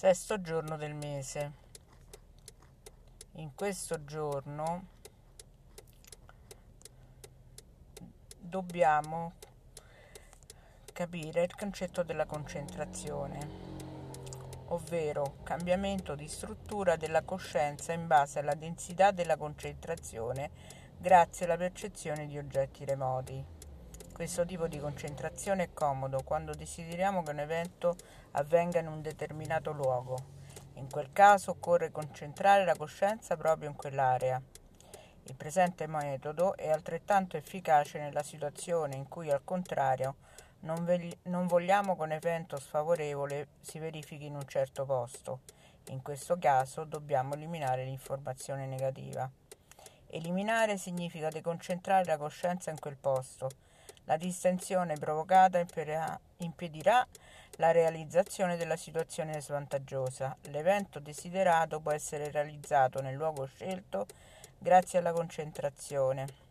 Sesto giorno del mese. In questo giorno dobbiamo capire il concetto della concentrazione, ovvero cambiamento di struttura della coscienza in base alla densità della concentrazione grazie alla percezione di oggetti remoti. Questo tipo di concentrazione è comodo quando desideriamo che un evento avvenga in un determinato luogo. In quel caso occorre concentrare la coscienza proprio in quell'area. Il presente metodo è altrettanto efficace nella situazione in cui, al contrario, non, ve- non vogliamo che un evento sfavorevole si verifichi in un certo posto. In questo caso dobbiamo eliminare l'informazione negativa. Eliminare significa deconcentrare la coscienza in quel posto la distensione provocata impedirà la realizzazione della situazione svantaggiosa. L'evento desiderato può essere realizzato nel luogo scelto grazie alla concentrazione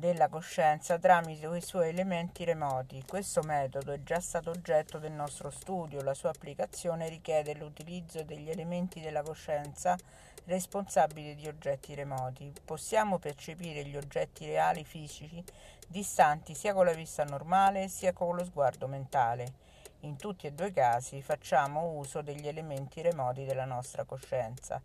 della coscienza tramite i suoi elementi remoti. Questo metodo è già stato oggetto del nostro studio. La sua applicazione richiede l'utilizzo degli elementi della coscienza responsabili di oggetti remoti. Possiamo percepire gli oggetti reali fisici distanti sia con la vista normale sia con lo sguardo mentale. In tutti e due i casi facciamo uso degli elementi remoti della nostra coscienza.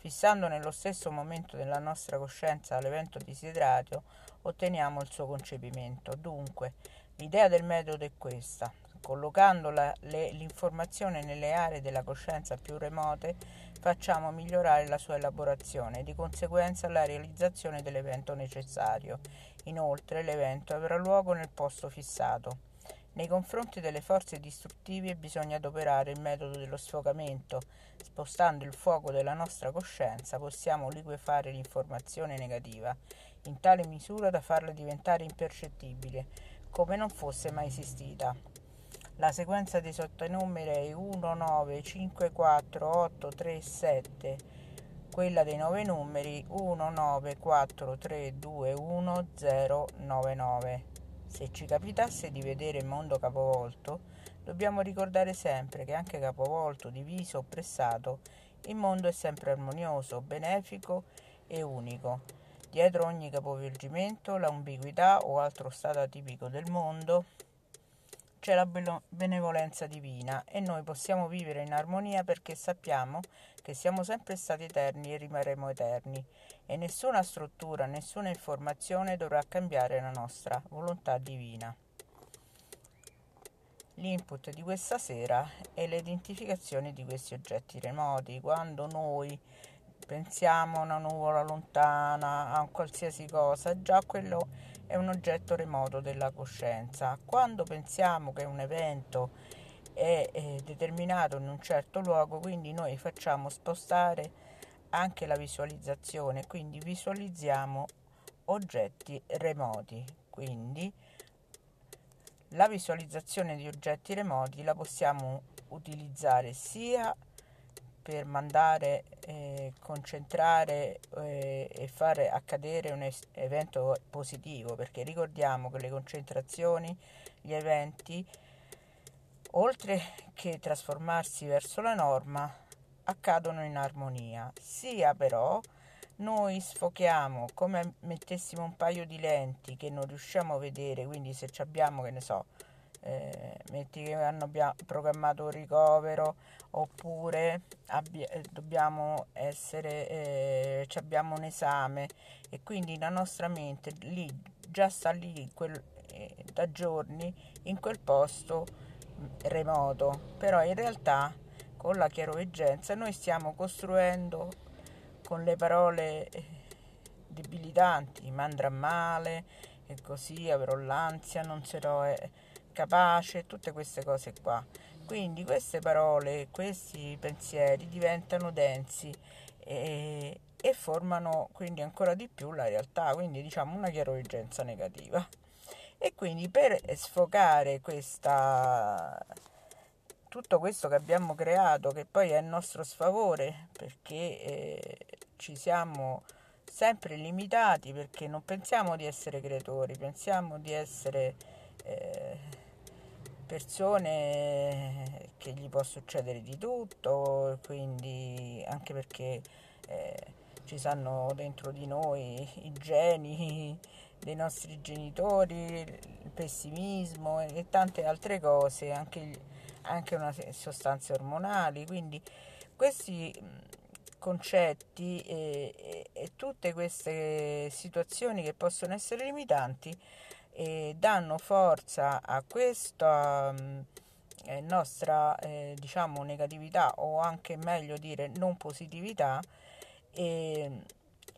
Fissando nello stesso momento della nostra coscienza l'evento desiderato, otteniamo il suo concepimento. Dunque, l'idea del metodo è questa. Collocando la, le, l'informazione nelle aree della coscienza più remote, facciamo migliorare la sua elaborazione e di conseguenza la realizzazione dell'evento necessario. Inoltre l'evento avrà luogo nel posto fissato. Nei confronti delle forze distruttive bisogna adoperare il metodo dello sfocamento. Spostando il fuoco della nostra coscienza possiamo liquefare l'informazione negativa in tale misura da farla diventare impercettibile, come non fosse mai esistita. La sequenza dei sottonumeri è 1, 9, 5, 4, 8, 3, 7. Quella dei nove numeri 1, 9, 4, 3, 2, 1, 0, 9, 9. Se ci capitasse di vedere il mondo capovolto, dobbiamo ricordare sempre che anche capovolto, diviso o pressato, il mondo è sempre armonioso, benefico e unico. Dietro ogni capovolgimento, l'ambiguità o altro stato atipico del mondo c'è la benevolenza divina e noi possiamo vivere in armonia perché sappiamo che siamo sempre stati eterni e rimarremo eterni e nessuna struttura, nessuna informazione dovrà cambiare la nostra volontà divina. L'input di questa sera è l'identificazione di questi oggetti remoti. Quando noi pensiamo a una nuvola lontana, a qualsiasi cosa, già quello è un oggetto remoto della coscienza. Quando pensiamo che un evento è, determinato in un certo luogo, quindi noi facciamo spostare anche la visualizzazione, quindi visualizziamo oggetti remoti. Quindi la visualizzazione di oggetti remoti la possiamo utilizzare sia per mandare, eh, concentrare eh, e fare accadere un es- evento positivo, perché ricordiamo che le concentrazioni, gli eventi, oltre che trasformarsi verso la norma, accadono in armonia, sia però noi sfochiamo come mettessimo un paio di lenti che non riusciamo a vedere, quindi se abbiamo, che ne so, eh, metti che hanno programmato un ricovero oppure abbi- eh, dobbiamo essere eh, abbiamo un esame e quindi la nostra mente lì già sta lì quel, eh, da giorni in quel posto mm, remoto. Però in realtà con la chiaroveggenza noi stiamo costruendo con le parole eh, debilitanti mi andrà male e così avrò l'ansia non sarò eh, capace, tutte queste cose qua. Quindi queste parole, questi pensieri diventano densi e, e formano quindi ancora di più la realtà, quindi diciamo una chiaroveggenza negativa. E quindi per sfocare questa, tutto questo che abbiamo creato, che poi è a nostro sfavore, perché eh, ci siamo sempre limitati, perché non pensiamo di essere creatori, pensiamo di essere... Eh, persone che gli può succedere di tutto, quindi anche perché eh, ci sanno dentro di noi i geni dei nostri genitori, il pessimismo e tante altre cose, anche, anche una sostanze ormonali, quindi questi concetti e, e, e, tutte queste situazioni che possono essere limitanti eh, danno forza a questa eh, nostra eh, diciamo negatività o anche meglio dire non positività e,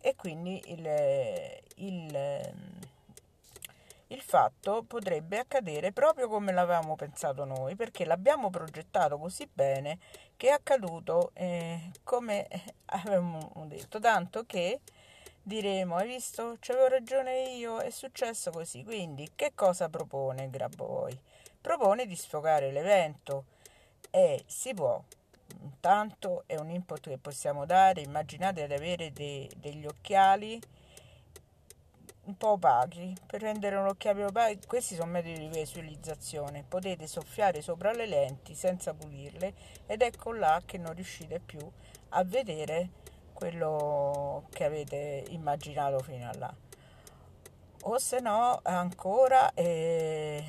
e quindi il, il, il fatto potrebbe accadere proprio come l'avevamo pensato noi perché l'abbiamo progettato così bene che è accaduto eh, come avevamo detto tanto che diremo hai visto? C'avevo ragione io è successo così quindi che cosa propone? Grabovoi propone di sfogare l'evento. E si può. Intanto è un input che possiamo dare immaginate di avere de- degli occhiali un po' opachi. Per rendere un occhiale opaco questi sono metodi di visualizzazione. Potete soffiare sopra le lenti senza pulirle ed ecco là che non riuscite più a vedere quello che avete immaginato fino a là. O se no ancora eh,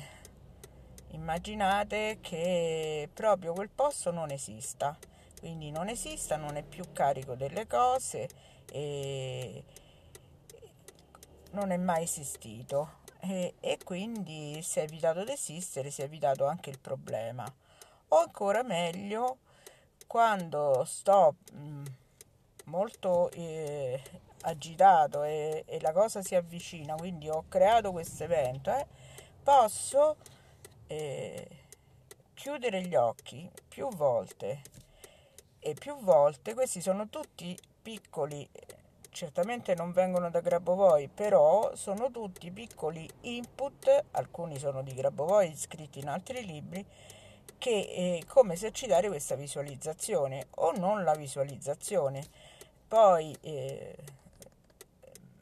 immaginate che proprio quel posto non esista, quindi non esista, non è più carico delle cose e non è mai esistito. E, e quindi si è evitato di esistere, si è evitato anche il problema. O ancora meglio, quando sto mh, mm, molto eh, agitato e, e, la cosa si avvicina, quindi ho creato questo evento, eh, posso eh, chiudere gli occhi più volte e più volte, questi sono tutti piccoli, certamente non vengono da Grabovoi, però sono tutti piccoli input, alcuni sono di Grabovoi scritti in altri libri, che è come esercitare questa visualizzazione o non la visualizzazione. Poi eh,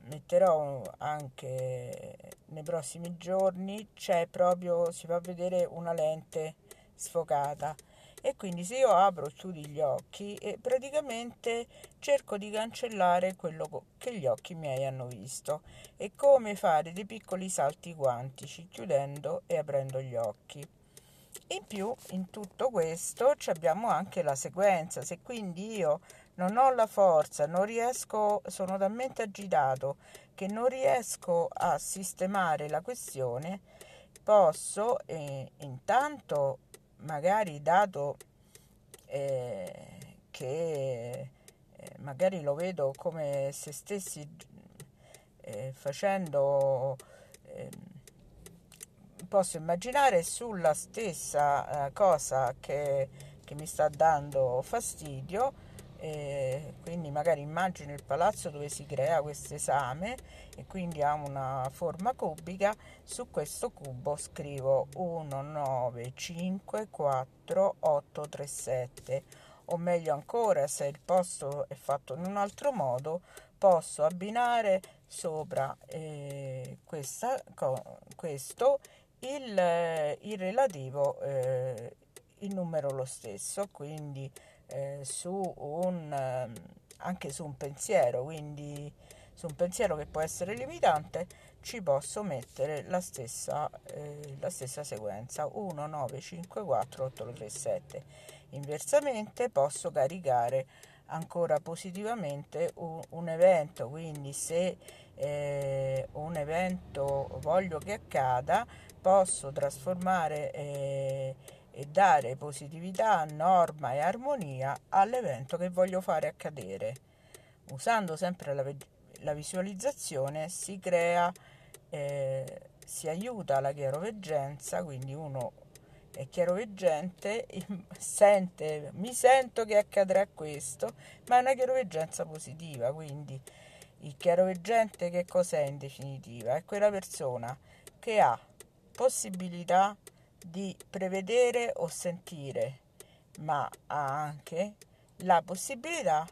metterò anche nei prossimi giorni c'è proprio si fa vedere una lente sfocata. E quindi se io apro e chiudo gli occhi e praticamente cerco di cancellare quello che gli occhi miei hanno visto. È come fare dei piccoli salti quantici chiudendo e aprendo gli occhi. In più in tutto questo abbiamo anche la sequenza. Se quindi io non ho la forza, non riesco, sono talmente agitato che non riesco a sistemare la questione, posso eh, intanto, magari dato eh, che eh, magari lo vedo come se stessi eh, facendo, ehm, posso immaginare sulla stessa eh, cosa che, che mi sta dando fastidio, e quindi magari immagino il palazzo dove si crea questo esame e quindi ha una forma cubica. Su questo cubo scrivo 1 9 5 4 8 3 7 o meglio ancora se il posto è fatto in un altro modo posso abbinare sopra eh, questa, questo il, il relativo eh, il numero lo stesso. Quindi eh, su un, ehm, anche su un pensiero, quindi su un pensiero che può essere limitante, ci posso mettere la stessa, eh, la stessa sequenza 1, 9, 5, 4, 8, 3, 7. Inversamente posso caricare ancora positivamente un, un evento, quindi se eh, un evento voglio che accada, posso trasformare eh, e dare positività, norma e armonia all'evento che voglio fare accadere. Usando sempre la, la visualizzazione si crea, eh, si aiuta la chiaroveggenza, quindi uno è chiaroveggente, sente, mi sento che accadrà questo, ma è una chiaroveggenza positiva, quindi il chiaroveggente che cos'è in definitiva? È quella persona che ha possibilità di prevedere o sentire, ma ha anche la possibilità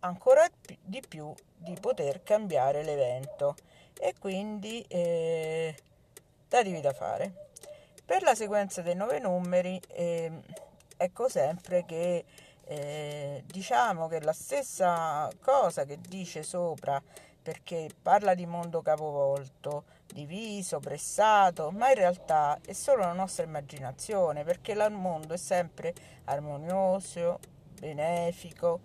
ancora di più di poter cambiare l'evento e quindi eh, datevi da fare. Per la sequenza dei nove numeri, eh, ecco sempre che eh, diciamo che la stessa cosa che dice sopra, perché parla di mondo capovolto, diviso, pressato, ma in realtà è solo la nostra immaginazione, perché il mondo è sempre armonioso, benefico,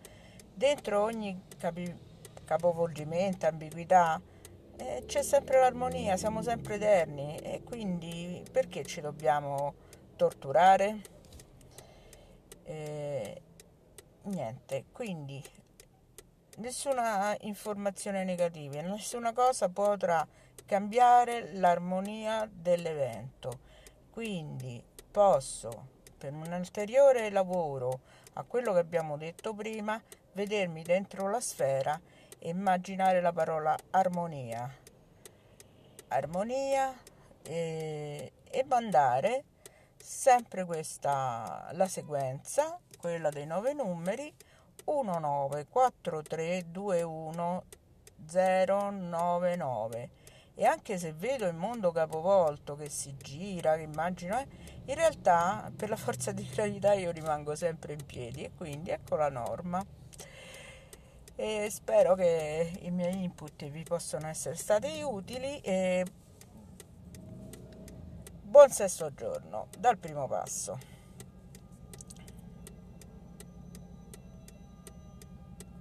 dentro ogni capi- capovolgimento, ambiguità, eh, c'è sempre l'armonia, siamo sempre eterni e quindi perché ci dobbiamo torturare? Eh, niente, quindi nessuna informazione negativa, nessuna cosa potrà cambiare l'armonia dell'evento. Quindi posso, per un ulteriore lavoro a quello che abbiamo detto prima, vedermi dentro la sfera e immaginare la parola armonia. Armonia e, e mandare sempre questa la sequenza, quella dei nove numeri 194321099 e anche se vedo il mondo capovolto che si gira, che immagino, eh, in realtà per la forza di gravità io rimango sempre in piedi e quindi ecco la norma. E spero che i miei input vi possano essere stati utili e buon sesto giorno dal primo passo.